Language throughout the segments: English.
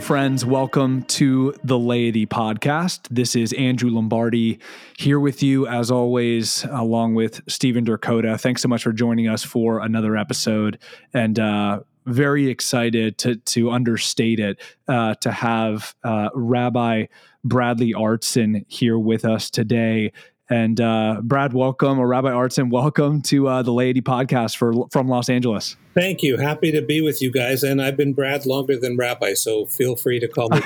Friends. Welcome to the Laity Podcast. This is Andrew Lombardi here with you, as always, along with Stephen Durkota. Thanks so much for joining us for another episode. And uh, very excited to to understate it uh, to have uh, Rabbi Bradley Artson here with us today. And uh, Brad, welcome, or Rabbi Artson, welcome to uh, the Laity Podcast for from Los Angeles. Thank you. Happy to be with you guys. And I've been Brad longer than Rabbi, so feel free to call me.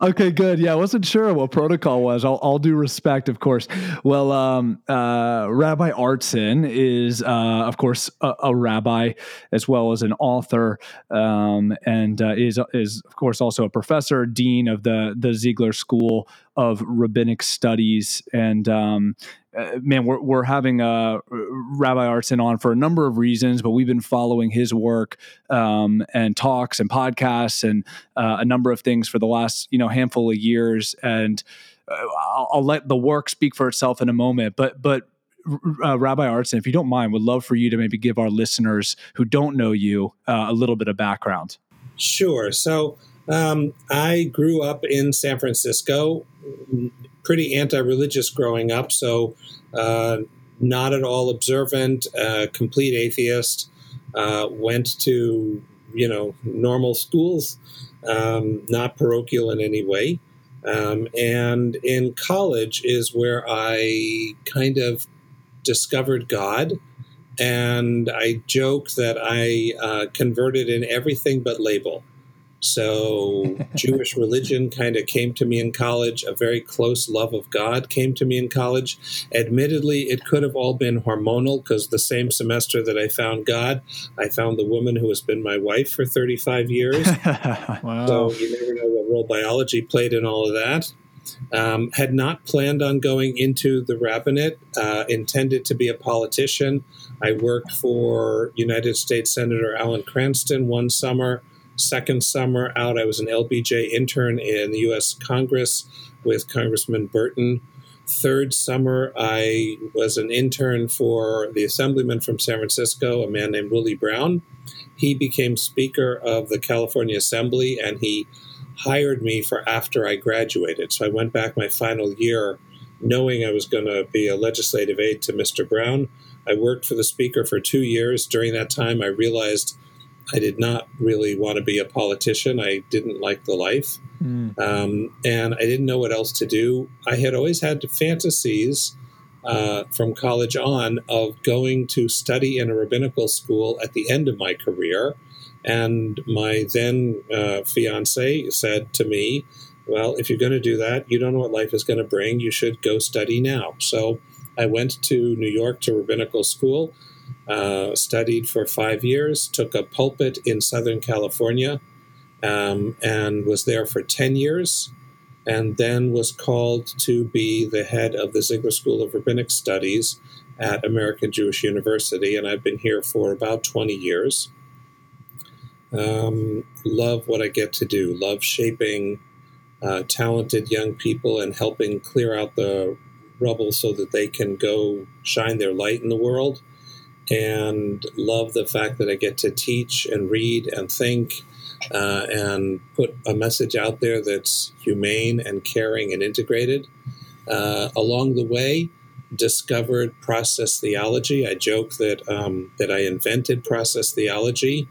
okay, good. Yeah, I wasn't sure what protocol was. I'll, all due respect, of course. Well, um, uh, Rabbi Artson is, uh, of course, a, a, rabbi as well as an author, um, and uh, is is of course also a professor, dean of the the Ziegler School of Rabbinic Studies, and um, uh, man, we're, we're having uh, Rabbi Artson on for a number of reasons, but we've been following his work um, and talks and podcasts and uh, a number of things for the last you know handful of years. And uh, I'll, I'll, let the work speak for itself in a moment. But but uh, Rabbi Artson, if you don't mind, would love for you to maybe give our listeners who don't know you uh, a little bit of background. Sure. So um, I grew up in San Francisco pretty anti-religious growing up, so uh, not at all observant, uh, complete atheist. Uh, went to you know normal schools, um, not parochial in any way. Um, and in college is where I kind of discovered God. And I joke that I uh, converted in everything but label. So, Jewish religion kind of came to me in college. A very close love of God came to me in college. Admittedly, it could have all been hormonal because the same semester that I found God, I found the woman who has been my wife for 35 years. wow. So, you never know what role biology played in all of that. Um, had not planned on going into the rabbinate, uh, intended to be a politician. I worked for United States Senator Alan Cranston one summer. Second summer out, I was an LBJ intern in the U.S. Congress with Congressman Burton. Third summer, I was an intern for the assemblyman from San Francisco, a man named Willie Brown. He became Speaker of the California Assembly and he hired me for after I graduated. So I went back my final year knowing I was going to be a legislative aide to Mr. Brown. I worked for the Speaker for two years. During that time, I realized I did not really want to be a politician. I didn't like the life. Mm. Um, and I didn't know what else to do. I had always had fantasies uh, from college on of going to study in a rabbinical school at the end of my career. And my then uh, fiance said to me, Well, if you're going to do that, you don't know what life is going to bring. You should go study now. So I went to New York to rabbinical school uh, studied for five years, took a pulpit in Southern California, um, and was there for 10 years, and then was called to be the head of the Ziegler School of Rabbinic Studies at American Jewish University, and I've been here for about 20 years. Um, love what I get to do, love shaping uh, talented young people and helping clear out the rubble so that they can go shine their light in the world and love the fact that I get to teach and read and think uh, and put a message out there that's humane and caring and integrated. Uh, along the way, discovered process theology. I joke that um, that I invented process theology,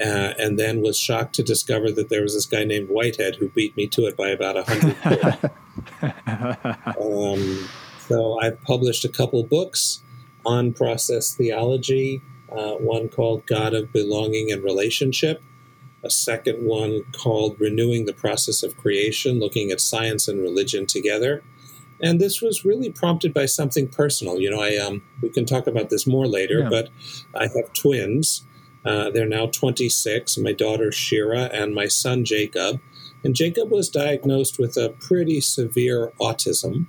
uh, and then was shocked to discover that there was this guy named Whitehead who beat me to it by about a hundred. um, so I've published a couple books on process theology, uh, one called God of Belonging and Relationship, a second one called Renewing the Process of Creation, looking at science and religion together. And this was really prompted by something personal. You know, I um, we can talk about this more later, yeah. but I have twins. Uh, they're now 26, my daughter Shira and my son Jacob. And Jacob was diagnosed with a pretty severe autism.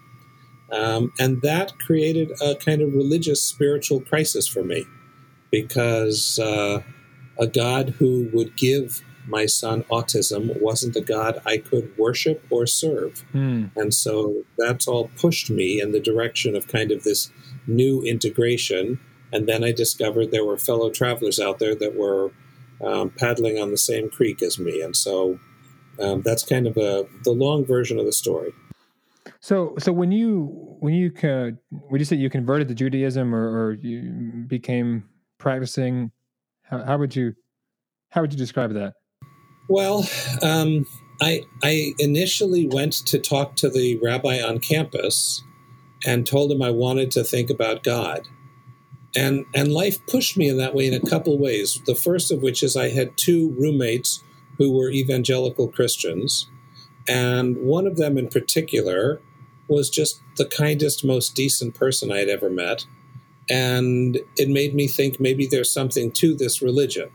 Um, and that created a kind of religious spiritual crisis for me because uh, a God who would give my son autism wasn't a God I could worship or serve. Mm. And so that's all pushed me in the direction of kind of this new integration. And then I discovered there were fellow travelers out there that were um, paddling on the same creek as me. And so Um, that's kind of a, the long version of the story. So, so when you when you uh, would you say you converted to Judaism or, or you became practicing? How, how, would you how would you describe that? Well, um, I I initially went to talk to the rabbi on campus and told him I wanted to think about God. And and life pushed me in that way in a couple ways. The first of which is I had two roommates who were evangelical Christians, and one of them in particular was just the kindest, most decent person I had ever met. And it made me think maybe there's something to this religion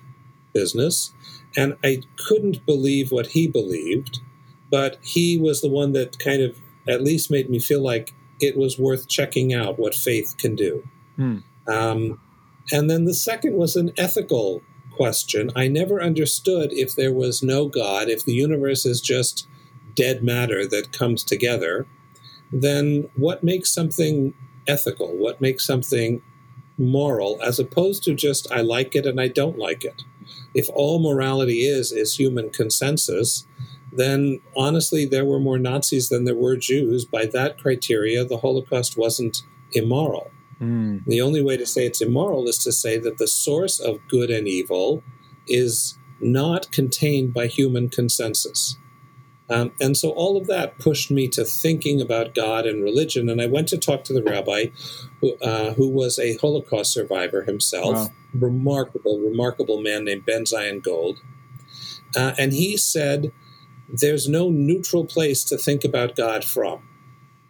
business. And I couldn't believe what he believed, but he was the one that kind of at least made me feel like it was worth checking out what faith can do. Hmm. Um, and then the second was an ethical question. I never understood if there was no God, if the universe is just dead matter that comes together, then what makes something ethical? What makes something moral as opposed to just I like it and I don't like it? If all morality is is human consensus, then honestly, there were more Nazis than there were Jews. By that criteria, the Holocaust wasn't immoral. Mm. The only way to say it's immoral is to say that the source of good and evil is not contained by human consensus. Um, and so all of that pushed me to thinking about God and religion. And I went to talk to the rabbi, who, uh, who was a Holocaust survivor himself, wow. remarkable, remarkable man named Ben Zion Gold. Uh, and he said, There's no neutral place to think about God from.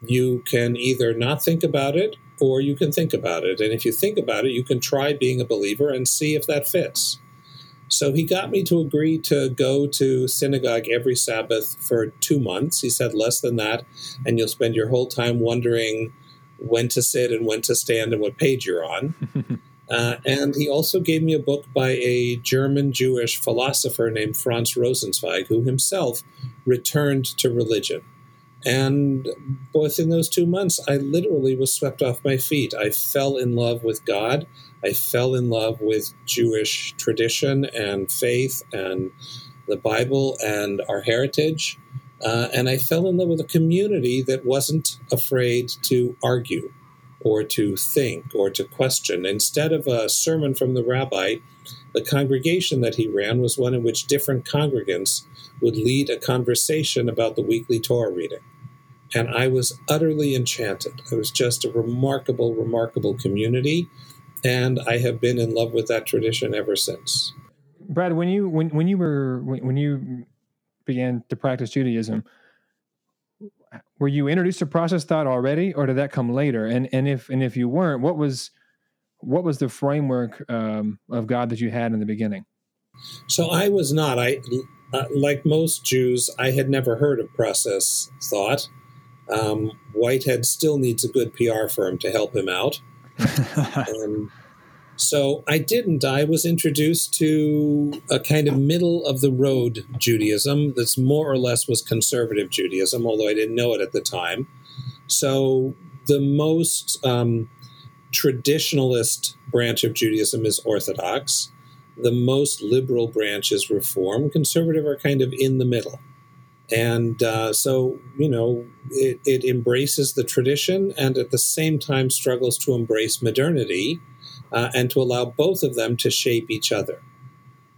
You can either not think about it or you can think about it. And if you think about it, you can try being a believer and see if that fits. So he got me to agree to go to synagogue every Sabbath for two months. He said less than that, and you'll spend your whole time wondering when to sit and when to stand and what page you're on. uh, and he also gave me a book by a German Jewish philosopher named Franz Rosenzweig, who himself returned to religion. And within those two months, I literally was swept off my feet. I fell in love with God. I fell in love with Jewish tradition and faith and the Bible and our heritage. Uh, and I fell in love with a community that wasn't afraid to argue or to think or to question. Instead of a sermon from the rabbi, the congregation that he ran was one in which different congregants would lead a conversation about the weekly Torah reading and I was utterly enchanted. It was just a remarkable, remarkable community, and I have been in love with that tradition ever since. Brad, when you when when you were when, when you began to practice Judaism, were you introduced to process thought already, or did that come later? And and if and if you weren't, what was what was the framework um, of God that you had in the beginning? So I was not. I uh, like most Jews, I had never heard of process thought. Um, Whitehead still needs a good PR firm to help him out. Um, so I didn't. I was introduced to a kind of middle of the road Judaism that's more or less was conservative Judaism, although I didn't know it at the time. So the most um, traditionalist branch of Judaism is Orthodox. The most liberal branch is Reform. Conservative are kind of in the middle. And uh, so, you know, it, it, embraces the tradition and at the same time struggles to embrace modernity uh, and to allow both of them to shape each other.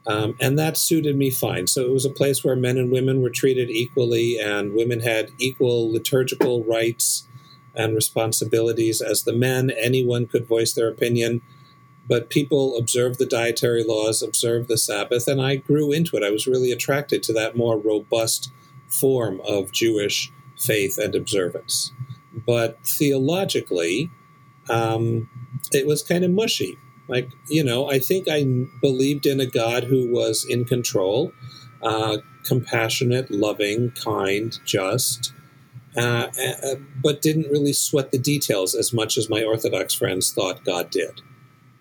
Um, and that suited me fine. So it was a place where men and women were treated equally, and women had equal liturgical rights and responsibilities as the men. Anyone could voice their opinion, but people observed the dietary laws, observed the Sabbath, and I grew into it. I was really attracted to that more robust form of Jewish faith and observance. But theologically, um, it was kind of mushy. Like, you know, I think I believed in a God who was in control, uh, compassionate, loving, kind, just, uh, uh, but didn't really sweat the details as much as my Orthodox friends thought God did.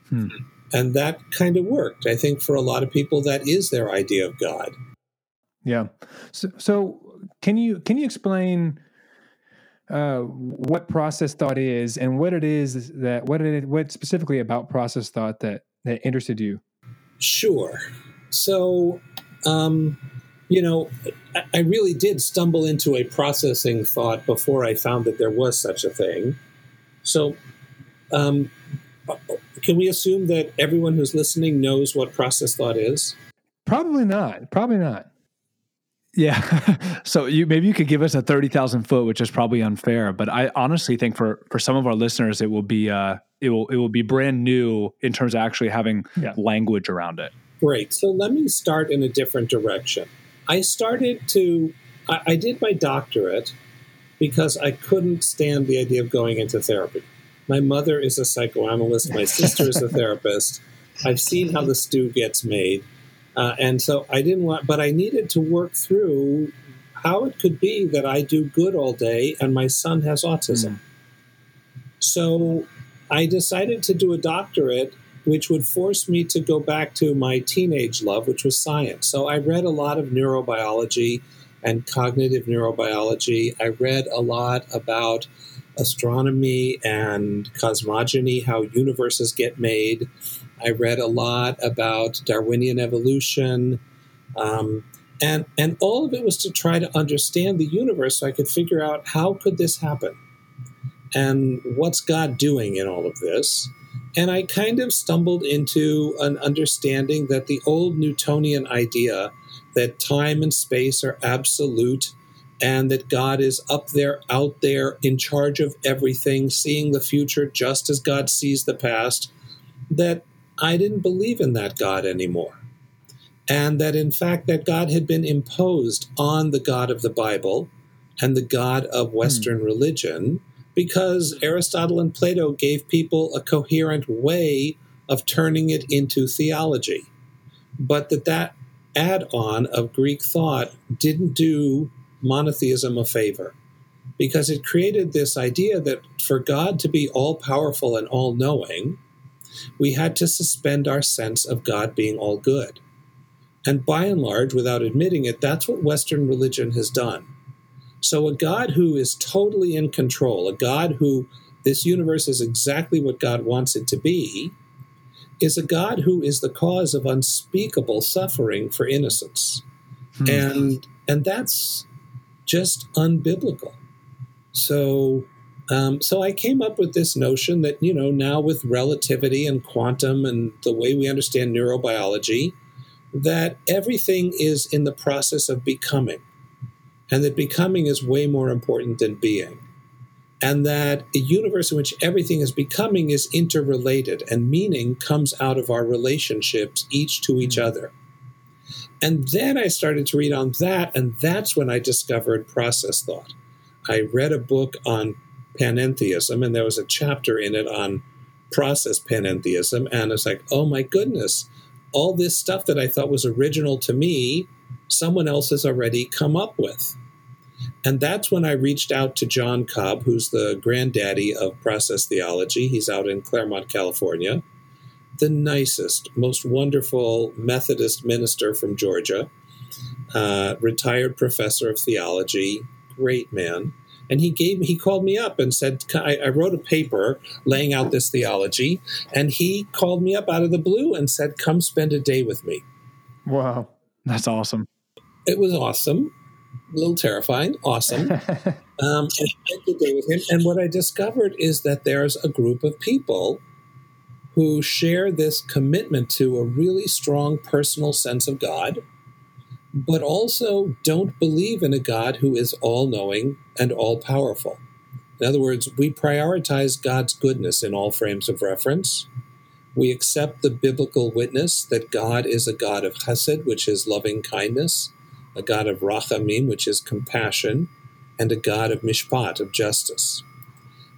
Hmm. And that kind of worked. I think for a lot of people, that is their idea of God. Yeah. So, so can you can you explain uh, what process thought is and what it is that what it what specifically about process thought that that interested you? Sure. So, um, you know, I really did stumble into a processing thought before I found that there was such a thing. So, um, can we assume that everyone who's listening knows what process thought is? Probably not. Probably not. Yeah. so you maybe you could give us a thirty thousand foot, which is probably unfair, but I honestly think for for some of our listeners, it will be uh it will it will be brand new in terms of actually having yeah. language around it. Great. So let me start in a different direction. I started to I, I did my doctorate because I couldn't stand the idea of going into therapy. My mother is a psychoanalyst. My sister is a therapist. I've seen how the stew gets made. Uh, and so I didn't want, but I needed to work through how it could be that I do good all day and my son has autism. Mm. So I decided to do a doctorate, which would force me to go back to my teenage love, which was science. So I read a lot of neurobiology and cognitive neurobiology. I read a lot about astronomy and cosmogony, how universes get made. I read a lot about Darwinian evolution. Um, and, and all of it was to try to understand the universe so I could figure out how could this happen? And what's God doing in all of this? And I kind of stumbled into an understanding that the old Newtonian idea that time and space are absolute and that God is up there, out there, in charge of everything, seeing the future just as God sees the past, that I didn't believe in that God anymore. And that in fact, that God had been imposed on the God of the Bible and the God of Western mm. religion because Aristotle and Plato gave people a coherent way of turning it into theology. But that that add on of Greek thought didn't do monotheism a favor because it created this idea that for God to be all powerful and all knowing, we had to suspend our sense of God being all good. And by and large, without admitting it, that's what Western religion has done. So, a God who is totally in control, a God who this universe is exactly what God wants it to be, is a God who is the cause of unspeakable suffering for innocents. Hmm. And and that's just unbiblical. So, um, so I came up with this notion that you know now with relativity and quantum and the way we understand neurobiology, that everything is in the process of becoming, and that becoming is way more important than being, and that a universe in which everything is becoming is interrelated, and meaning comes out of our relationships each to each hmm. other. And then I started to read on that, and that's when I discovered process thought. I read a book on panentheism, and there was a chapter in it on process panentheism, and it's like, oh my goodness, all this stuff that I thought was original to me, someone else has already come up with. And that's when I reached out to John Cobb, who's the granddaddy of process theology. He's out in Claremont, California the nicest, most wonderful Methodist minister from Georgia, uh, retired professor of theology, great man. And he gave he called me up and said I, I wrote a paper laying out this theology, and he called me up out of the blue and said, "Come spend a day with me." Wow, that's awesome. It was awesome, a little terrifying, awesome. um, and I spent the day with him, and what I discovered is that there's a group of people who share this commitment to a really strong personal sense of God, but also don't believe in a God who is all knowing and all powerful. In other words, we prioritize God's goodness in all frames of reference. We accept the biblical witness that God is a God of chesed, which is loving kindness, a God of rachamim, which is compassion, and a God of mishpat, of justice.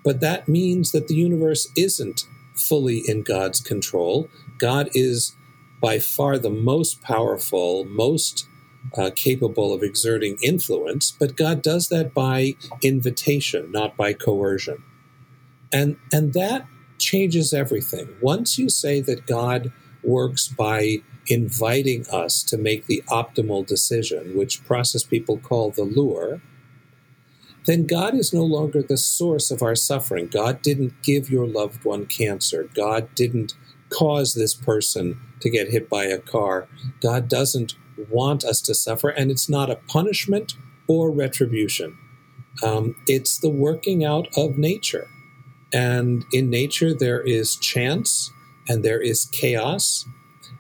But that means that the universe isn't fully in God's control. God is by far the most powerful, most uh, capable of exerting influence, but God does that by invitation, not by coercion. And, and that changes everything. Once you say that God works by inviting us to make the optimal decision, which process people call the lure, then God is no longer the source of our suffering. God didn't give your loved one cancer. God didn't cause this person to get hit by a car. God doesn't want us to suffer, and it's not a punishment or retribution. Um, it's the working out of nature. And in nature, there is chance and there is chaos,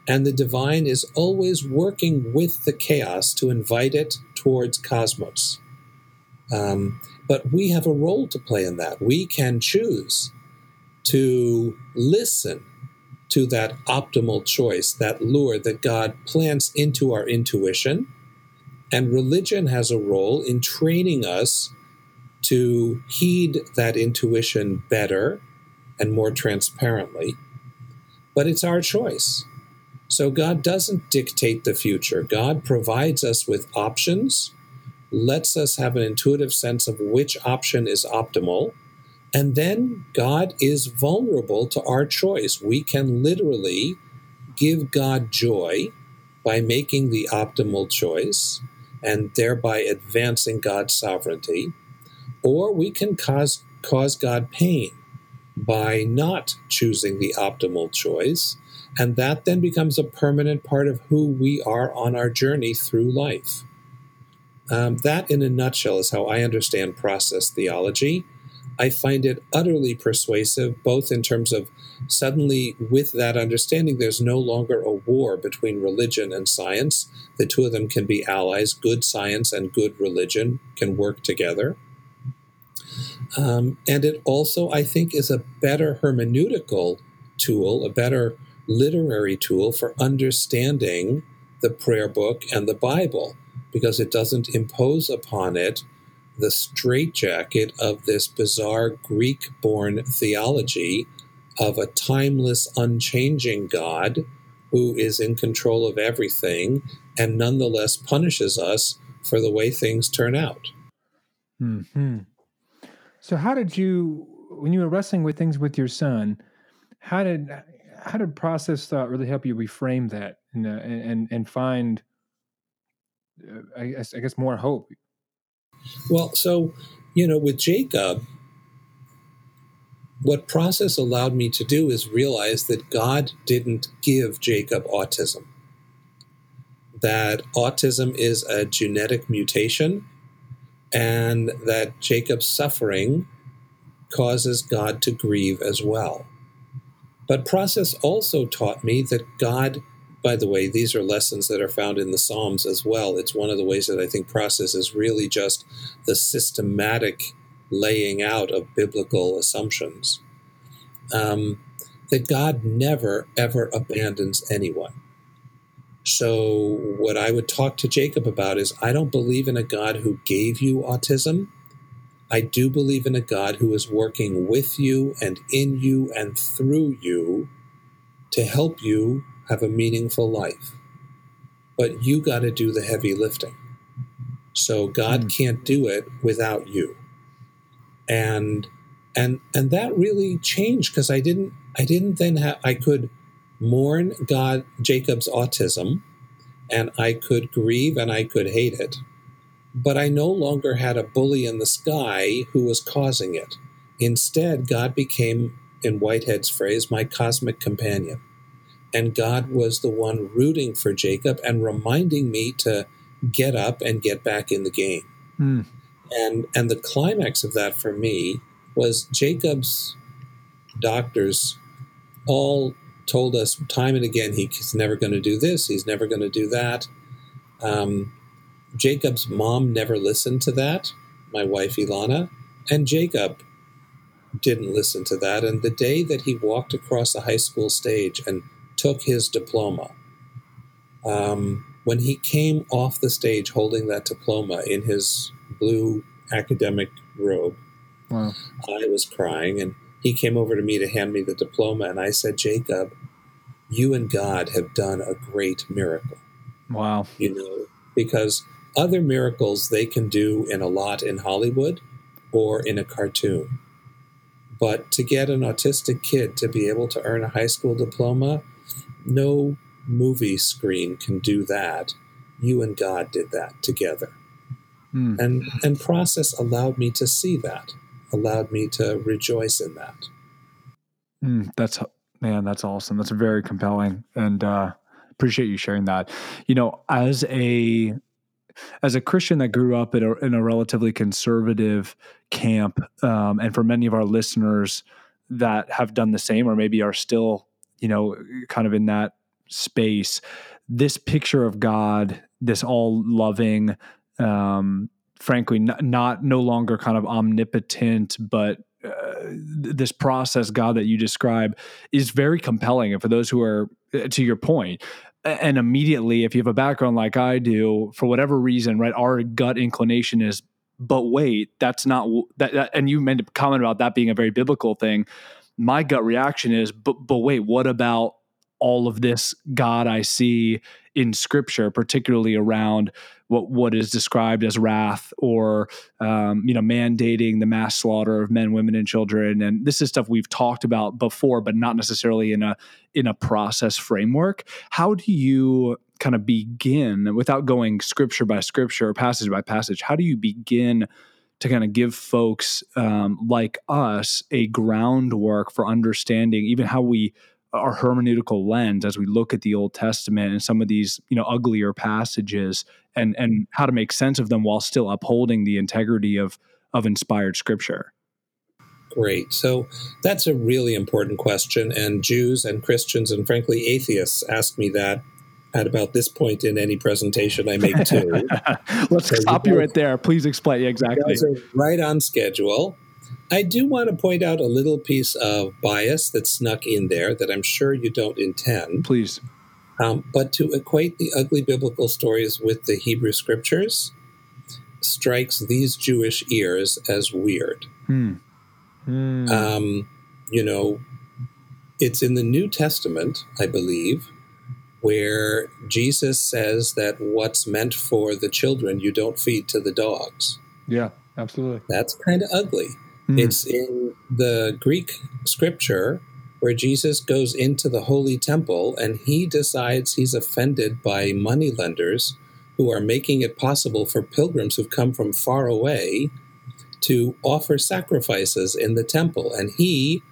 and the divine is always working with the chaos to invite it towards cosmos. Um, but we have a role to play in that. We can choose to listen to that optimal choice, that lure that God plants into our intuition. And religion has a role in training us to heed that intuition better and more transparently. But it's our choice. So God doesn't dictate the future. God provides us with options, lets us have an intuitive sense of which option is optimal, and then God is vulnerable to our choice. We can literally give God joy by making the optimal choice and thereby advancing God's sovereignty, or we can cause, cause God pain by not choosing the optimal choice. And that then becomes a permanent part of who we are on our journey through life. Um, that, in a nutshell, is how I understand process theology. I find it utterly persuasive, both in terms of suddenly, with that understanding, there's no longer a war between religion and science. The two of them can be allies. Good science and good religion can work together. Um, and it also, I think, is a better hermeneutical tool, a better literary tool for understanding the prayer book and the Bible, because it doesn't impose upon it the straitjacket of this bizarre Greek born theology of a timeless, unchanging God who is in control of everything and nonetheless punishes us for the way things turn out. Hmm. So, how did you, when you were wrestling with things with your son, how did how did process thought really help you reframe that and uh, and and find, uh, I guess, I guess more hope well, so, you know, with Jacob, what process allowed me to do is realize that God didn't give Jacob autism. That autism is a genetic mutation, and that Jacob's suffering causes God to grieve as well. But process also taught me that God by the way, these are lessons that are found in the Psalms as well. It's one of the ways that I think process is really just the systematic laying out of biblical assumptions. Um, that God never, ever abandons anyone. So, what I would talk to Jacob about is I don't believe in a God who gave you autism. I do believe in a God who is working with you and in you and through you to help you have a meaningful life. But you got to do the heavy lifting. So God mm. can't do it without you. And and and that really changed because I didn't I didn't then have I could mourn God Jacob's autism and I could grieve and I could hate it. But I no longer had a bully in the sky who was causing it. Instead, God became, in Whitehead's phrase, my cosmic companion and God was the one rooting for Jacob and reminding me to get up and get back in the game. Mm. And and the climax of that for me was Jacob's doctors all told us time and again he's never going to do this, he's never going to do that. Um, Jacob's mom never listened to that, my wife Ilana, and Jacob didn't listen to that. And the day that he walked across the high school stage and took his diploma. Um, when he came off the stage holding that diploma in his blue academic robe, wow. I was crying, and he came over to me to hand me the diploma, and I said, Jacob, you and God have done a great miracle. Wow. You know, because other miracles they can do in a lot in Hollywood or in a cartoon. But to get an autistic kid to be able to earn a high school diploma, no movie screen can do that. You and God did that together. Mm. And and process allowed me to see that, allowed me to rejoice in that. Mm, that's man, that's awesome. That's very compelling. And uh, appreciate you sharing that. You know, as a as a Christian that grew up in a, in a relatively conservative camp, um, and for many of our listeners that have done the same or maybe are still, you know, kind of in that space, this picture of God, this all loving, um, frankly, not, not, no longer kind of omnipotent, but uh, this process, God, that you describe is very compelling. And for those who are, uh, to your point, and immediately, if you have a background like I do, for whatever reason, right, our gut inclination is, but wait, that's not that, that and you made a comment about that being a very biblical thing. My gut reaction is, but but wait, what about all of this God I see in Scripture, particularly around what what is described as wrath or um, you know mandating the mass slaughter of men, women, and children. And this is stuff we've talked about before, but not necessarily in a in a process framework. How do you kind of begin without going scripture by scripture or passage by passage? How do you begin? To kind of give folks um, like us a groundwork for understanding even how we our hermeneutical lens as we look at the Old Testament and some of these, you know, uglier passages and and how to make sense of them while still upholding the integrity of of inspired scripture. Great. So that's a really important question and Jews and Christians and frankly atheists ask me that at about this point in any presentation I make too. Let's so stop you, right there. Please explain exactly. right on schedule. I do want to point out a little piece of bias that snuck in there that I'm sure you don't intend. Please. Um, but to equate the ugly biblical stories with the Hebrew scriptures strikes these Jewish ears as weird. Hmm. Hmm. Um, you know, it's in the New Testament, I believe, where Jesus says that what's meant for the children you don't feed to the dogs. Yeah, absolutely. That's kind of ugly. Mm. It's in the Greek scripture where Jesus goes into the holy temple and he decides he's offended by moneylenders who are making it possible for pilgrims who've come from far away to offer sacrifices in the temple. And he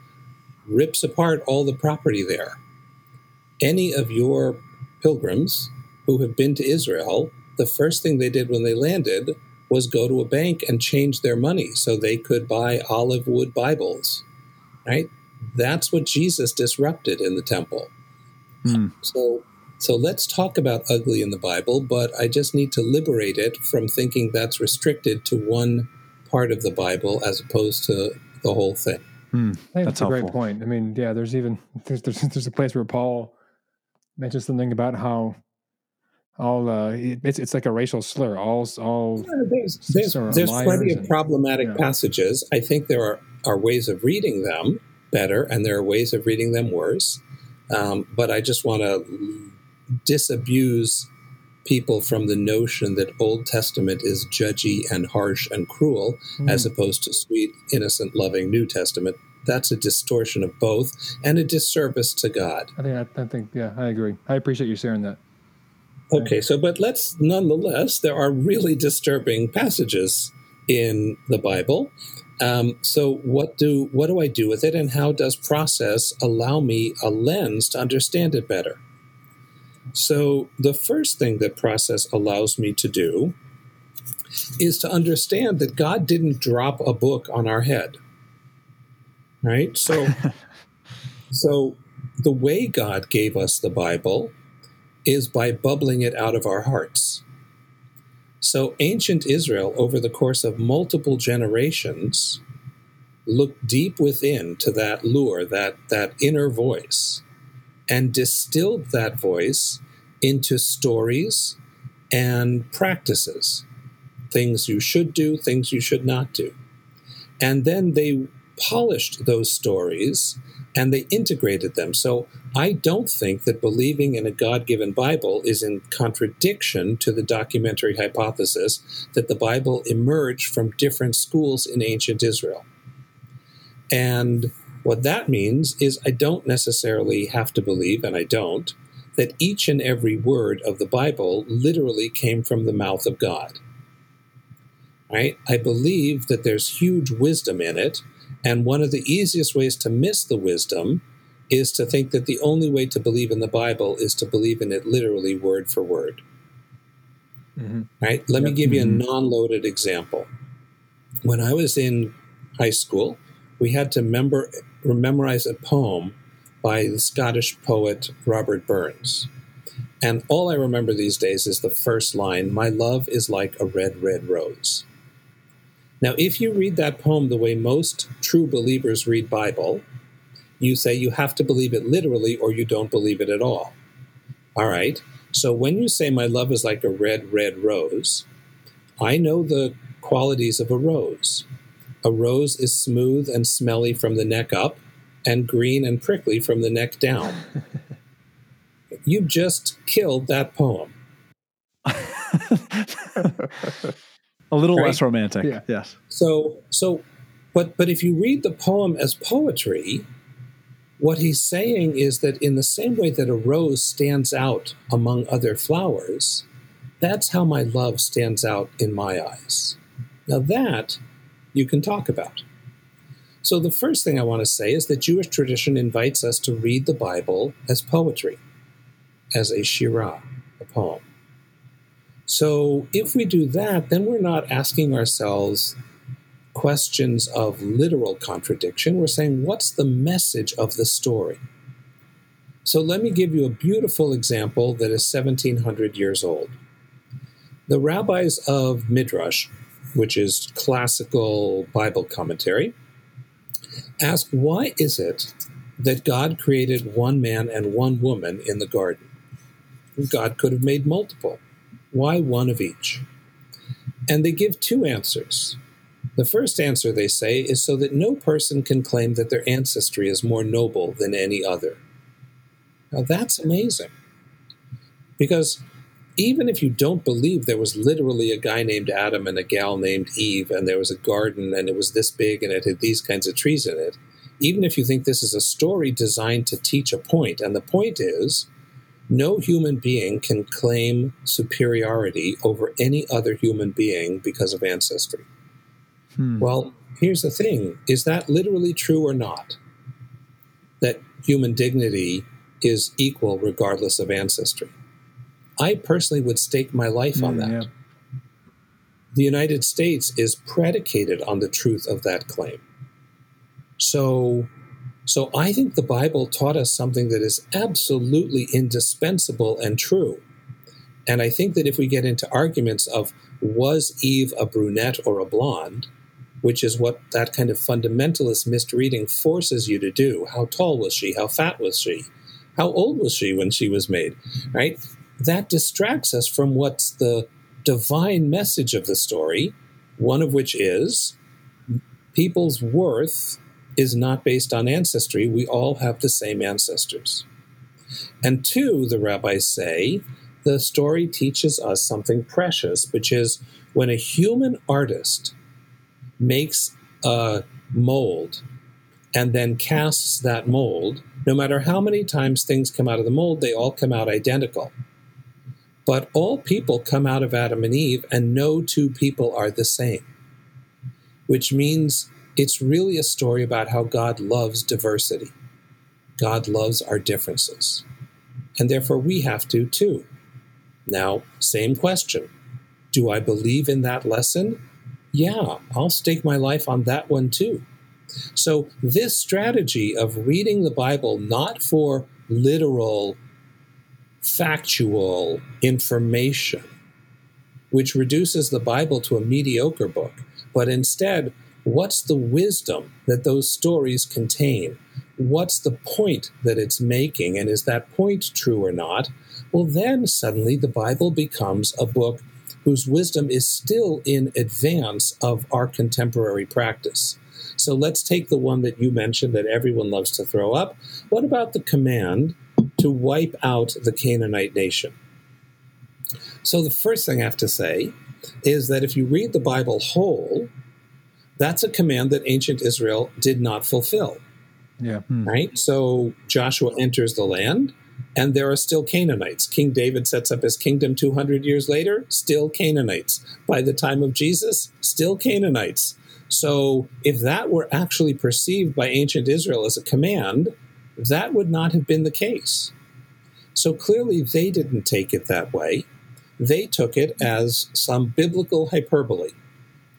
rips apart all the property there. Any of your pilgrims who have been to Israel, the first thing they did when they landed was go to a bank and change their money so they could buy olive wood Bibles, right? That's what Jesus disrupted in the temple. Mm. So, so let's talk about ugly in the Bible, but I just need to liberate it from thinking that's restricted to one part of the Bible as opposed to the whole thing. Mm, that's, that's a great point. I mean, yeah, there's even there's, there's there's a place where Paul mentions something about how all uh, it's it's like a racial slur. All all yeah, there's there's, there's plenty of problematic yeah. passages. I think there are are ways of reading them better, and there are ways of reading them worse. Um, but I just want to disabuse people from the notion that Old Testament is judgy and harsh and cruel, mm. as opposed to sweet, innocent, loving New Testament. That's a distortion of both and a disservice to God. I think I, I think yeah, I agree. I appreciate you sharing that. Okay, so but let's nonetheless, there are really disturbing passages in the Bible. Um, so what do what do I do with it, and how does process allow me a lens to understand it better? So the first thing that process allows me to do is to understand that God didn't drop a book on our head. Right? So so the way God gave us the Bible is by bubbling it out of our hearts. So, ancient Israel, over the course of multiple generations, looked deep within to that lure, that, that inner voice, and distilled that voice into stories and practices things you should do, things you should not do. And then they polished those stories and they integrated them. So I don't think that believing in a God given Bible is in contradiction to the documentary hypothesis that the Bible emerged from different schools in ancient Israel. And what that means is I don't necessarily have to believe, and I don't, that each and every word of the Bible literally came from the mouth of God. Right? I believe that there's huge wisdom in it, and one of the easiest ways to miss the wisdom is to think that the only way to believe in the Bible is to believe in it literally word for word. Mm-hmm. Right? Let yep. me give you a mm-hmm. non loaded example. When I was in high school, we had to member, memorize a poem by the Scottish poet Robert Burns. And all I remember these days is the first line My love is like a red, red rose. Now, if you read that poem the way most true believers read Bible, you say you have to believe it literally or you don't believe it at all. All right. So when you say my love is like a red, red rose, I know the qualities of a rose. A rose is smooth and smelly from the neck up and green and prickly from the neck down. you just killed that poem. a little right? less romantic. Yeah. Yes. So so but but if you read the poem as poetry, what he's saying is that in the same way that a rose stands out among other flowers, that's how my love stands out in my eyes. Now, that you can talk about. So, the first thing I want to say is that Jewish tradition invites us to read the Bible as poetry, as a shirah, a poem. So, if we do that, then we're not asking ourselves, questions of literal contradiction. We're saying, what's the message of the story? So let me give you a beautiful example that is 1700 years old. The rabbis of Midrash, which is classical Bible commentary, ask why is it that God created one man and one woman in the garden? God could have made multiple. Why one of each? And they give two answers. The first answer, they say, is so that no person can claim that their ancestry is more noble than any other. Now that's amazing. Because even if you don't believe there was literally a guy named Adam and a gal named Eve, and there was a garden and it was this big and it had these kinds of trees in it, even if you think this is a story designed to teach a point, and the point is no human being can claim superiority over any other human being because of ancestry. Hmm. Well, here's the thing is that literally true or not? That human dignity is equal regardless of ancestry. I personally would stake my life on hmm, that. Yeah. The United States is predicated on the truth of that claim. So, so I think the Bible taught us something that is absolutely indispensable and true. And I think that if we get into arguments of was Eve a brunette or a blonde, which is what that kind of fundamentalist misreading forces you to do. How tall was she? How fat was she? How old was she when she was made? Right? That distracts us from what's the divine message of the story, one of which is people's worth is not based on ancestry. We all have the same ancestors. And two, the rabbis say, the story teaches us something precious, which is when a human artist makes a mold and then casts that mold, no matter how many times things come out of the mold, they all come out identical. But all people come out of Adam and Eve, and no two people are the same, which means it's really a story about how God loves diversity. God loves our differences. And therefore, we have to too. Now, same question Do I believe in that lesson? yeah, I'll stake my life on that one too. So, this strategy of reading the Bible not for literal, factual information, which reduces the Bible to a mediocre book, but instead, what's the wisdom that those stories contain? What's the point that it's making? And is that point true or not? Well, then suddenly the Bible becomes a book whose wisdom is still in advance of our contemporary practice. So let's take the one that you mentioned that everyone loves to throw up. What about the command to wipe out the Canaanite nation? So the first thing I have to say is that if you read the Bible whole, that's a command that ancient Israel did not fulfill. Yeah. Hmm. Right? So Joshua enters the land and there are still Canaanites. King David sets up his kingdom 200 years later, still Canaanites. By the time of Jesus, still Canaanites. So, if that were actually perceived by ancient Israel as a command, that would not have been the case. So clearly, they didn't take it that way. They took it as some biblical hyperbole,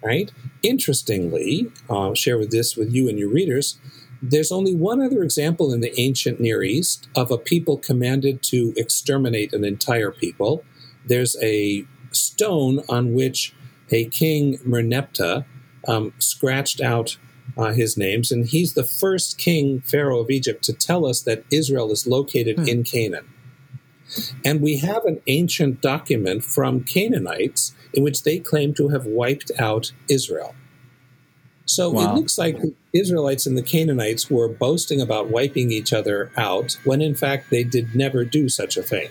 right? Interestingly, I'll share with this with you and your readers. There's only one other example in the ancient Near East of a people commanded to exterminate an entire people. There's a stone on which a king, Merneptah, um, scratched out uh, his names, and he's the first king, Pharaoh of Egypt, to tell us that Israel is located hmm. in Canaan. And we have an ancient document from Canaanites in which they claim to have wiped out Israel. So wow. it looks like the Israelites and the Canaanites were boasting about wiping each other out when in fact they did never do such a thing.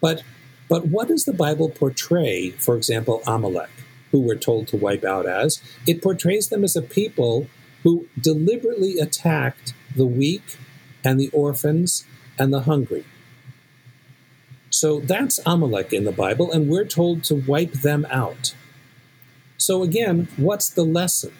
But but what does the Bible portray, for example, Amalek, who we're told to wipe out as? It portrays them as a people who deliberately attacked the weak and the orphans and the hungry. So that's Amalek in the Bible, and we're told to wipe them out. So again, what's the lesson?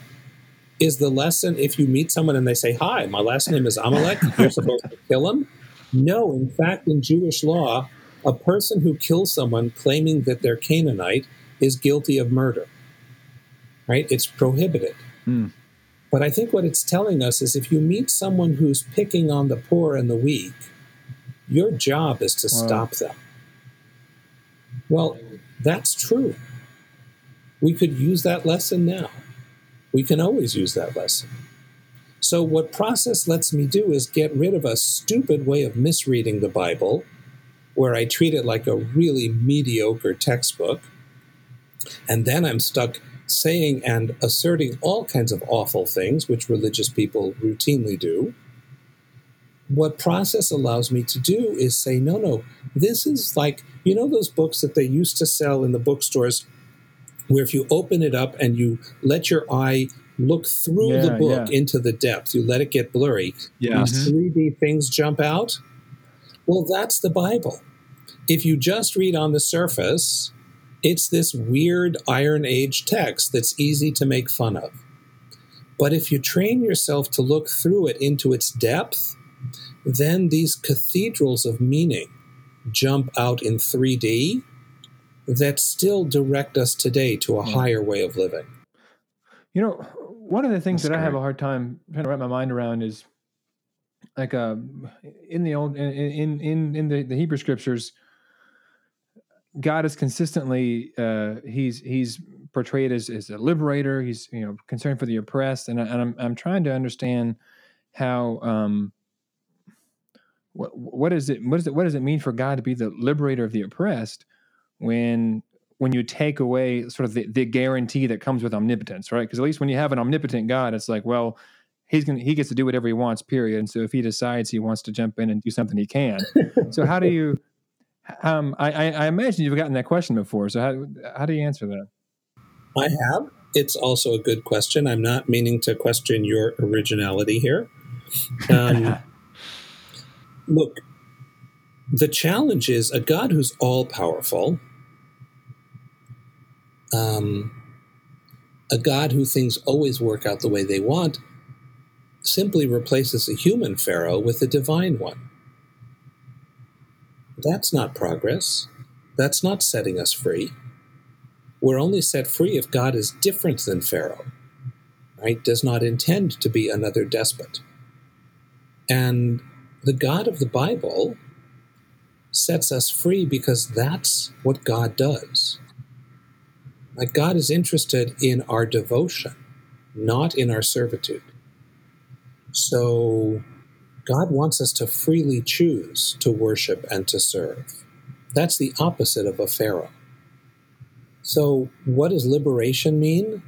Is the lesson if you meet someone and they say, Hi, my last name is Amalek, you're supposed to kill him? No, in fact, in Jewish law, a person who kills someone claiming that they're Canaanite is guilty of murder. Right? It's prohibited. Mm. But I think what it's telling us is if you meet someone who's picking on the poor and the weak, your job is to wow. stop them. Well, that's true. We could use that lesson now. We can always use that lesson. So, what process lets me do is get rid of a stupid way of misreading the Bible where I treat it like a really mediocre textbook. And then I'm stuck saying and asserting all kinds of awful things, which religious people routinely do. What process allows me to do is say, no, no, this is like, you know, those books that they used to sell in the bookstores, where if you open it up and you let your eye look through yeah, the book yeah. into the depth, you let it get blurry, yeah. these 3D mm-hmm. things jump out. Well, that's the Bible. If you just read on the surface, it's this weird Iron Age text that's easy to make fun of. But if you train yourself to look through it into its depth, then these cathedrals of meaning jump out in 3D that still direct us today to a higher way of living. You know, one of the things That's that great. I have a hard time trying to wrap my mind around is like uh, in the old in in in the, the Hebrew scriptures, God is consistently uh, he's he's portrayed as, as a liberator. He's you know concerned for the oppressed, and, I, and I'm I'm trying to understand how um, what what is it what is it what does it mean for God to be the liberator of the oppressed when when you take away sort of the, the guarantee that comes with omnipotence, right? Because at least when you have an omnipotent God, it's like well he's going he gets to do whatever he wants period. And so if he decides he wants to jump in and do something he can. So how do you um, I, I, imagine you've gotten that question before. So how, how do you answer that? I have. It's also a good question. I'm not meaning to question your originality here. Um, look the challenge is a god who's all powerful um, a god who things always work out the way they want simply replaces a human pharaoh with a divine one. That's not progress. That's not setting us free. We're only set free if God is different than Pharaoh, right? Does not intend to be another despot. And the God of the Bible sets us free because that's what God does. Like God is interested in our devotion, not in our servitude. So God wants us to freely choose to worship and to serve. That's the opposite of a Pharaoh. So, what does liberation mean?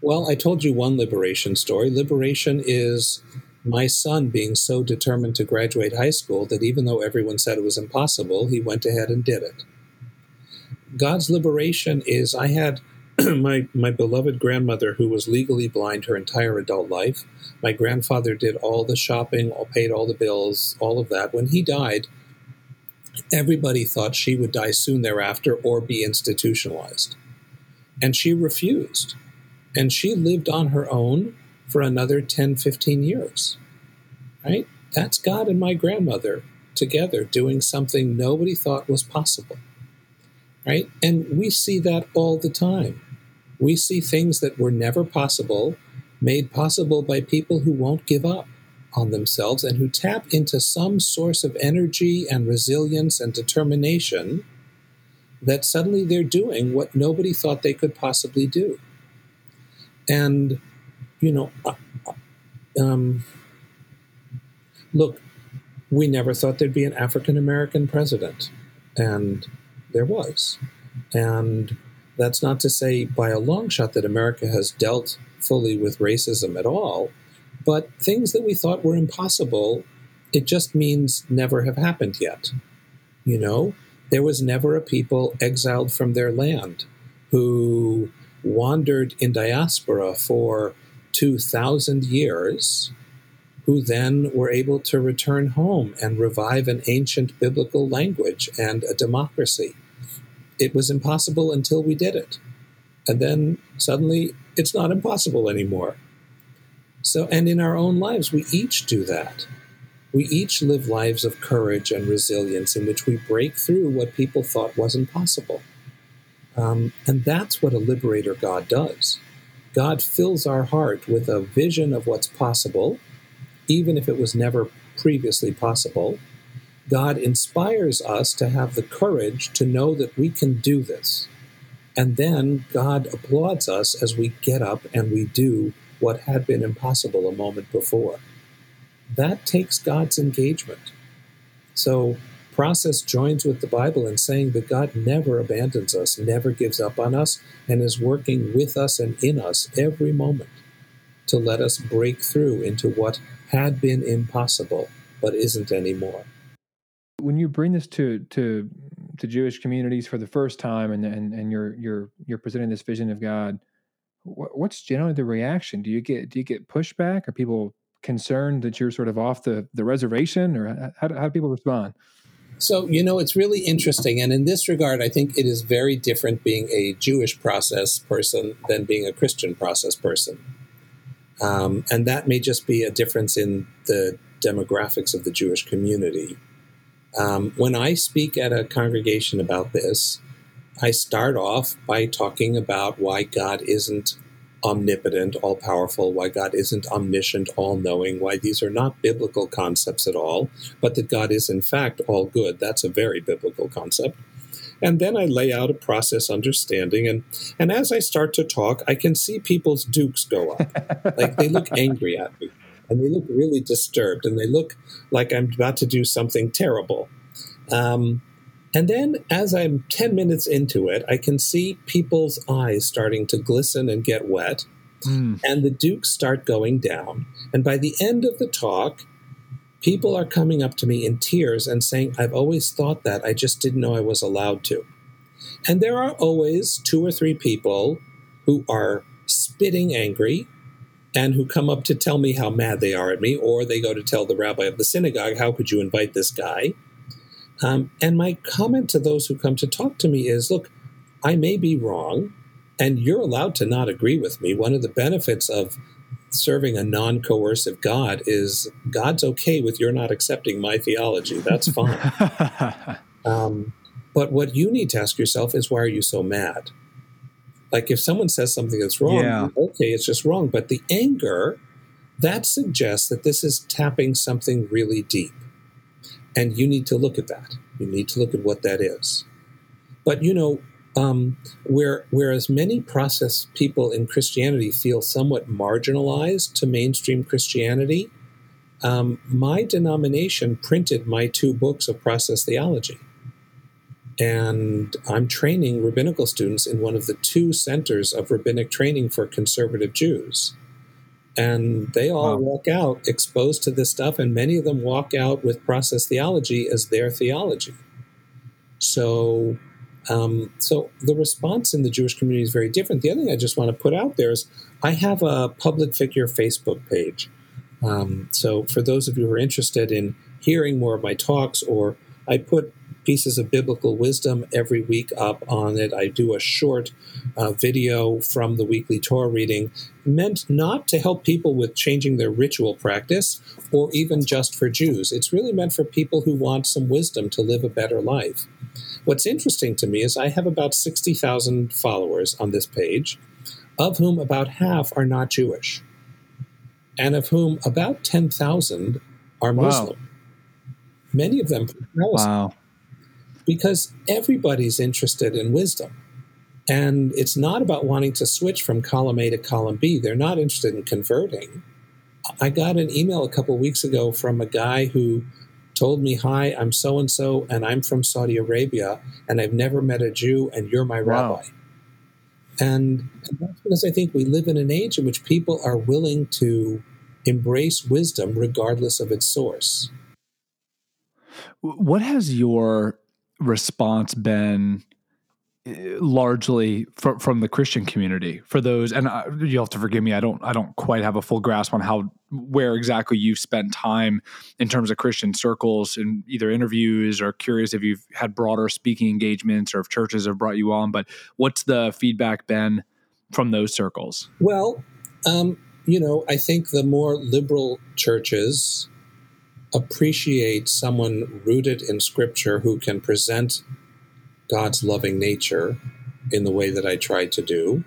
Well, I told you one liberation story. Liberation is my son being so determined to graduate high school that even though everyone said it was impossible, he went ahead and did it. God's liberation is I had my my beloved grandmother, who was legally blind her entire adult life. My grandfather did all the shopping, all paid all the bills, all of that. When he died, everybody thought she would die soon thereafter or be institutionalized, and she refused, and she lived on her own for another 10, 15 years. Right? That's God and my grandmother together doing something nobody thought was possible. Right? And we see that all the time. We see things that were never possible made possible by people who won't give up on themselves and who tap into some source of energy and resilience and determination that suddenly they're doing what nobody thought they could possibly do. And, you know, uh, uh, um, look, we never thought there'd be an African American president, and there was. And that's not to say by a long shot that America has dealt fully with racism at all, but things that we thought were impossible, it just means never have happened yet. You know, there was never a people exiled from their land who wandered in diaspora for 2,000 years, who then were able to return home and revive an ancient biblical language and a democracy. It was impossible until we did it. And then suddenly it's not impossible anymore. So, and in our own lives, we each do that. We each live lives of courage and resilience in which we break through what people thought wasn't possible. Um, and that's what a liberator God does. God fills our heart with a vision of what's possible, even if it was never previously possible. God inspires us to have the courage to know that we can do this. And then God applauds us as we get up and we do what had been impossible a moment before. That takes God's engagement. So, process joins with the Bible in saying that God never abandons us, never gives up on us, and is working with us and in us every moment to let us break through into what had been impossible but isn't anymore. When you bring this to to to Jewish communities for the first time, and and, and you're you're you're presenting this vision of God, what's generally the reaction? Do you get do you get pushback? Are people concerned that you're sort of off the, the reservation, or how, how do people respond? So, you know, it's really interesting. And in this regard, I think it is very different being a Jewish process person than being a Christian process person. Um, and that may just be a difference in the demographics of the Jewish community. Um, when I speak at a congregation about this, I start off by talking about why God isn't omnipotent, all powerful, why God isn't omniscient, all knowing, why these are not biblical concepts at all, but that God is in fact all good. That's a very biblical concept. And then I lay out a process understanding. And, and as I start to talk, I can see people's dukes go up. like they look angry at me and they look really disturbed and they look like I'm about to do something terrible. Um, and then, as I'm 10 minutes into it, I can see people's eyes starting to glisten and get wet, mm. and the dukes start going down. And by the end of the talk, people are coming up to me in tears and saying, I've always thought that, I just didn't know I was allowed to. And there are always two or three people who are spitting angry and who come up to tell me how mad they are at me, or they go to tell the rabbi of the synagogue, How could you invite this guy? Um, and my comment to those who come to talk to me is look, I may be wrong, and you're allowed to not agree with me. One of the benefits of serving a non coercive God is God's okay with your not accepting my theology. That's fine. um, but what you need to ask yourself is why are you so mad? Like if someone says something that's wrong, yeah. okay, it's just wrong. But the anger, that suggests that this is tapping something really deep. And you need to look at that. You need to look at what that is. But you know, um, where, whereas many process people in Christianity feel somewhat marginalized to mainstream Christianity, um, my denomination printed my two books of process theology. And I'm training rabbinical students in one of the two centers of rabbinic training for conservative Jews and they all wow. walk out exposed to this stuff and many of them walk out with process theology as their theology. So um, so the response in the jewish community is very different. The other thing i just want to put out there is i have a public figure facebook page. Um, so for those of you who are interested in hearing more of my talks or i put pieces of biblical wisdom every week up on it. I do a short uh, video from the weekly Torah reading, meant not to help people with changing their ritual practice or even just for Jews. It's really meant for people who want some wisdom to live a better life. What's interesting to me is I have about 60,000 followers on this page, of whom about half are not Jewish, and of whom about 10,000 are Muslim. Wow. Many of them Wow. Because everybody's interested in wisdom. And it's not about wanting to switch from column A to column B. They're not interested in converting. I got an email a couple weeks ago from a guy who told me, Hi, I'm so and so, and I'm from Saudi Arabia, and I've never met a Jew, and you're my wow. rabbi. And, and that's because I think we live in an age in which people are willing to embrace wisdom regardless of its source. What has your response been largely from from the Christian community for those and I, you'll have to forgive me I don't I don't quite have a full grasp on how where exactly you've spent time in terms of Christian circles and either interviews or curious if you've had broader speaking engagements or if churches have brought you on but what's the feedback been from those circles? Well um, you know I think the more liberal churches appreciate someone rooted in scripture who can present God's loving nature in the way that I try to do.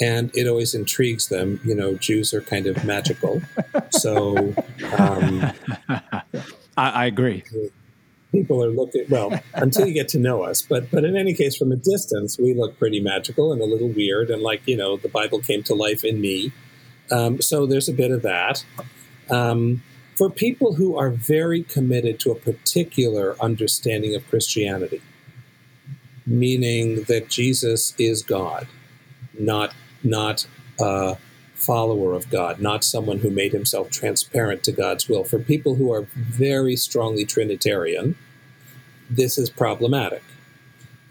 And it always intrigues them. You know, Jews are kind of magical. so um, I, I agree. People are looking well until you get to know us, but but in any case, from a distance, we look pretty magical and a little weird, and like you know, the Bible came to life in me. Um, so there's a bit of that. Um, for people who are very committed to a particular understanding of Christianity, meaning that Jesus is God, not not a follower of God, not someone who made himself transparent to God's will. For people who are very strongly Trinitarian, this is problematic.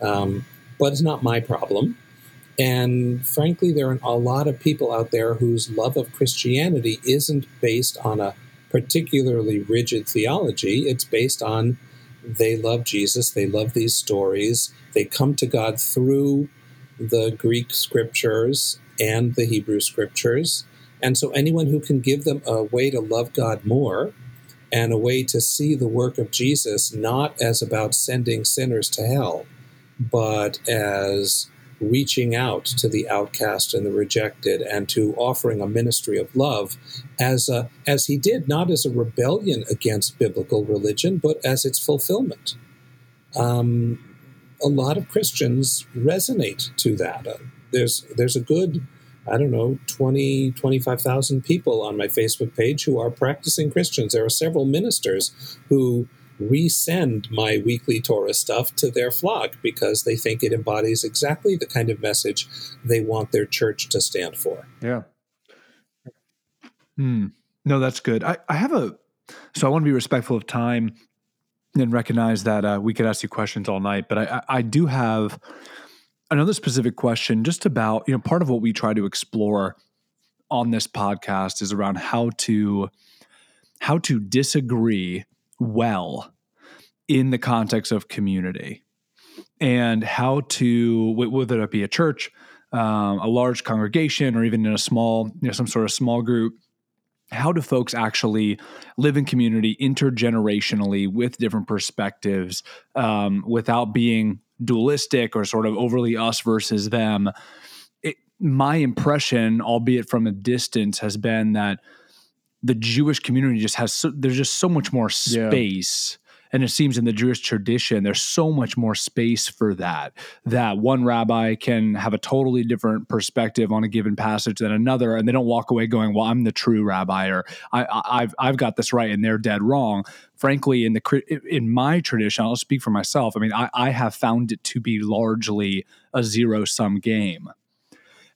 Um, but it's not my problem. And frankly, there are a lot of people out there whose love of Christianity isn't based on a particularly rigid theology. It's based on they love Jesus, they love these stories, they come to God through the Greek scriptures and the Hebrew scriptures. And so, anyone who can give them a way to love God more and a way to see the work of Jesus not as about sending sinners to hell, but as reaching out to the outcast and the rejected and to offering a ministry of love as a, as he did not as a rebellion against biblical religion but as its fulfillment um, a lot of christians resonate to that uh, there's there's a good I don't know, 20, 25,000 people on my Facebook page who are practicing Christians. There are several ministers who resend my weekly Torah stuff to their flock because they think it embodies exactly the kind of message they want their church to stand for. Yeah. Hmm. No, that's good. I, I have a, so I want to be respectful of time and recognize that uh, we could ask you questions all night, but I, I do have another specific question just about, you know, part of what we try to explore on this podcast is around how to, how to disagree well in the context of community. And how to whether it be a church um, a large congregation or even in a small you know some sort of small group how do folks actually live in community intergenerationally with different perspectives um, without being dualistic or sort of overly us versus them? It, my impression albeit from a distance has been that the Jewish community just has so, there's just so much more space. Yeah. And it seems in the Jewish tradition, there's so much more space for that. That one rabbi can have a totally different perspective on a given passage than another, and they don't walk away going, "Well, I'm the true rabbi," or I, have I've got this right and they're dead wrong." Frankly, in the in my tradition, I'll speak for myself. I mean, I, I have found it to be largely a zero sum game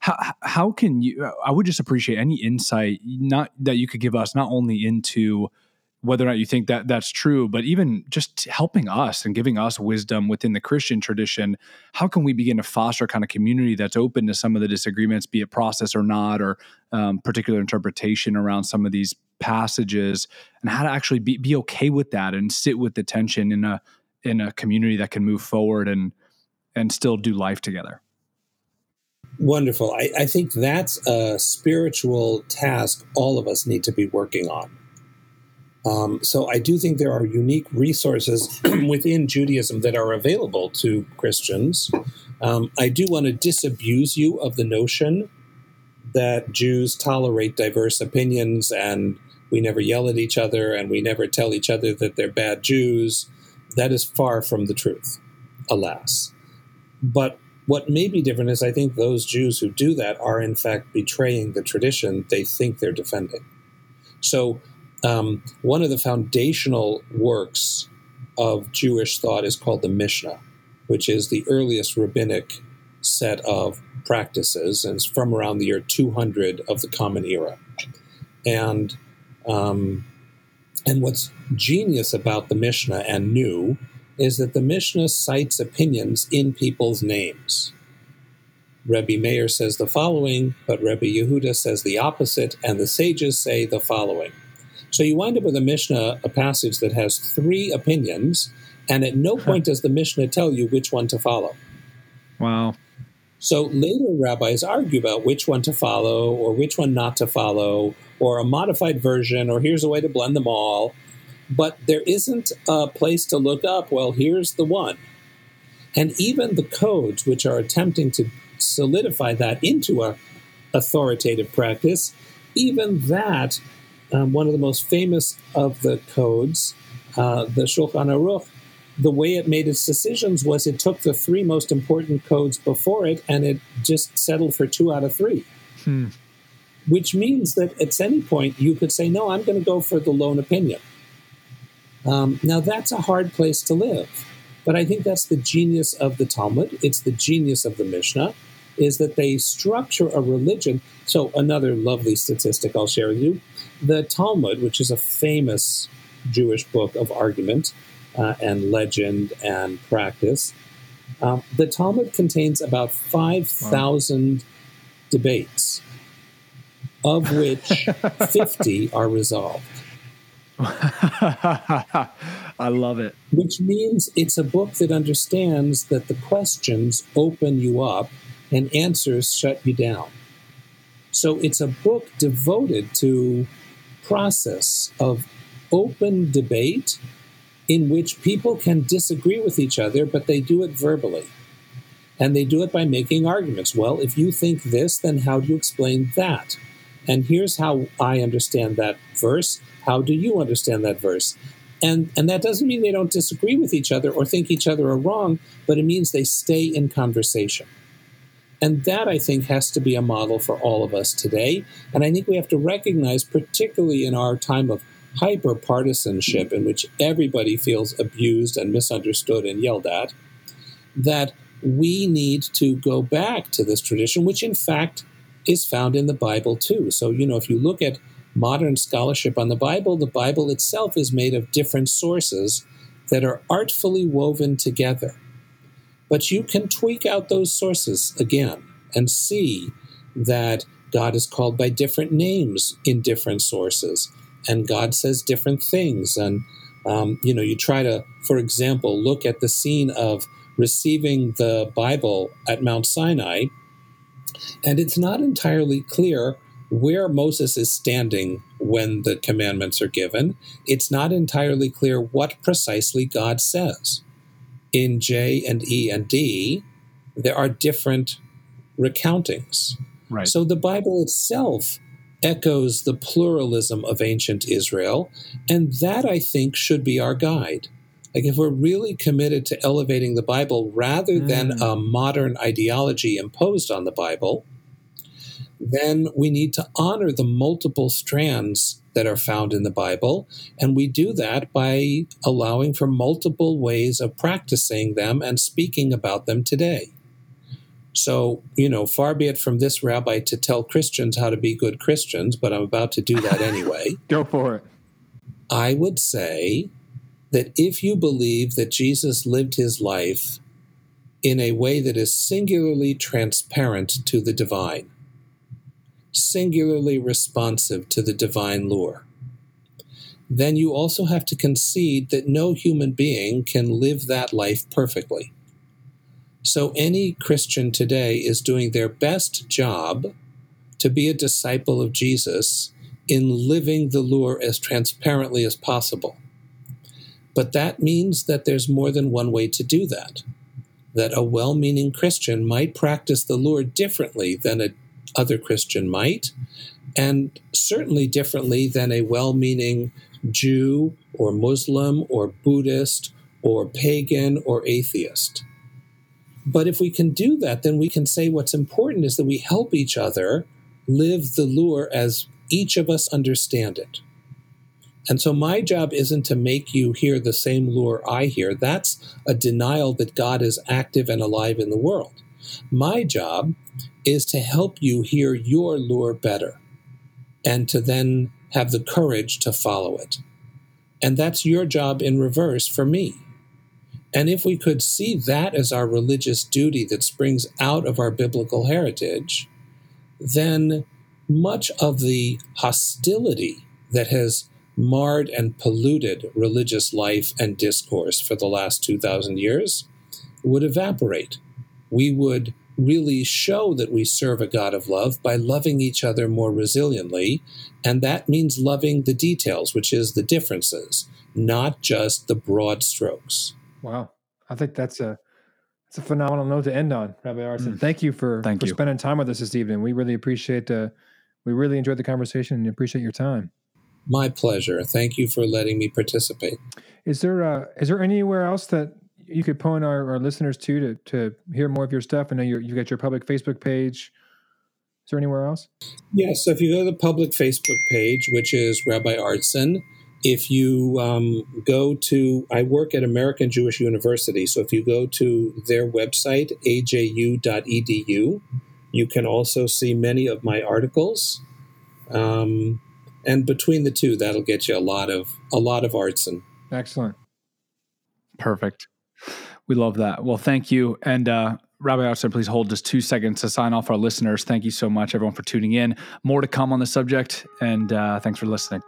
how, how can you i would just appreciate any insight not that you could give us not only into whether or not you think that that's true but even just helping us and giving us wisdom within the christian tradition how can we begin to foster kind of community that's open to some of the disagreements be it process or not or um, particular interpretation around some of these passages and how to actually be, be okay with that and sit with the tension in a in a community that can move forward and and still do life together. Wonderful. I, I think that's a spiritual task all of us need to be working on. Um, so I do think there are unique resources within Judaism that are available to Christians. Um, I do want to disabuse you of the notion that Jews tolerate diverse opinions and we never yell at each other and we never tell each other that they're bad Jews. That is far from the truth, alas. But what may be different is I think those Jews who do that are in fact betraying the tradition they think they're defending. So um, one of the foundational works of Jewish thought is called the Mishnah, which is the earliest rabbinic set of practices, and it's from around the year 200 of the Common Era. And um, and what's genius about the Mishnah and new is that the Mishnah cites opinions in people's names. Rebbe Meir says the following, but Rebbe Yehuda says the opposite, and the sages say the following. So you wind up with a Mishnah, a passage that has three opinions, and at no point does the Mishnah tell you which one to follow. Wow. So later rabbis argue about which one to follow or which one not to follow, or a modified version, or here's a way to blend them all. But there isn't a place to look up, well, here's the one. And even the codes, which are attempting to solidify that into a authoritative practice, even that um, one of the most famous of the codes, uh, the Shulchan Aruch, the way it made its decisions was it took the three most important codes before it and it just settled for two out of three. Hmm. Which means that at any point you could say, no, I'm going to go for the lone opinion. Um, now, that's a hard place to live. But I think that's the genius of the Talmud. It's the genius of the Mishnah, is that they structure a religion. So, another lovely statistic I'll share with you the Talmud, which is a famous Jewish book of argument uh, and legend and practice, uh, the Talmud contains about 5,000 wow. debates, of which 50 are resolved. I love it. Which means it's a book that understands that the questions open you up and answers shut you down. So it's a book devoted to process of open debate in which people can disagree with each other, but they do it verbally. And they do it by making arguments. Well, if you think this, then how do you explain that? And here's how I understand that verse. How do you understand that verse? And, and that doesn't mean they don't disagree with each other or think each other are wrong, but it means they stay in conversation. And that, I think, has to be a model for all of us today. And I think we have to recognize, particularly in our time of hyper partisanship, in which everybody feels abused and misunderstood and yelled at, that we need to go back to this tradition, which in fact is found in the Bible too. So, you know, if you look at modern scholarship on the Bible, the Bible itself is made of different sources that are artfully woven together. But you can tweak out those sources again and see that God is called by different names in different sources, and God says different things. And, um, you know, you try to, for example, look at the scene of receiving the Bible at Mount Sinai, and it's not entirely clear where Moses is standing when the commandments are given. It's not entirely clear what precisely God says in J and E and D, there are different recountings. Right. So the Bible itself echoes the pluralism of ancient Israel, and that I think should be our guide. Like if we're really committed to elevating the Bible rather mm. than a modern ideology imposed on the Bible, then we need to honor the multiple strands that are found in the Bible. And we do that by allowing for multiple ways of practicing them and speaking about them today. So, you know, far be it from this rabbi to tell Christians how to be good Christians, but I'm about to do that anyway. Go for it. I would say that if you believe that Jesus lived his life in a way that is singularly transparent to the divine, singularly responsive to the divine lure. then you also have to concede that no human being can live that life perfectly. So any Christian today is doing their best job to be a disciple of Jesus in living the lure as transparently as possible. But that means that there's more than one way to do that. That a well meaning Christian might practice the lure differently than a other Christian might, and certainly differently than a well meaning Jew or Muslim or Buddhist or pagan or atheist. But if we can do that, then we can say what's important is that we help each other live the lure as each of us understand it. And so my job isn't to make you hear the same lure I hear. That's a denial that God is active and alive in the world. My job is to help you hear your lure better and to then have the courage to follow it. And that's your job in reverse for me. And if we could see that as our religious duty that springs out of our biblical heritage, then much of the hostility that has marred and polluted religious life and discourse for the last 2,000 years would evaporate. We would really show that we serve a God of love by loving each other more resiliently. And that means loving the details, which is the differences, not just the broad strokes. Wow. I think that's a that's a phenomenal note to end on, Rabbi Artson. Mm. Thank you for, Thank for you. spending time with us this evening. We really appreciate uh, we really enjoyed the conversation and appreciate your time. My pleasure. Thank you for letting me participate. Is there uh, is there anywhere else that you could point our, our listeners to to to hear more of your stuff? I know you you got your public Facebook page. Is there anywhere else? Yes. So if you go to the public Facebook page, which is Rabbi Artson, if you um, go to, I work at American Jewish University. So if you go to their website, aju.edu, you can also see many of my articles. Um, and between the two, that'll get you a lot of a lot of Artson. Excellent. Perfect. We love that. Well, thank you. And uh, Rabbi Artson, please hold just two seconds to sign off our listeners. Thank you so much, everyone, for tuning in. More to come on the subject, and uh, thanks for listening.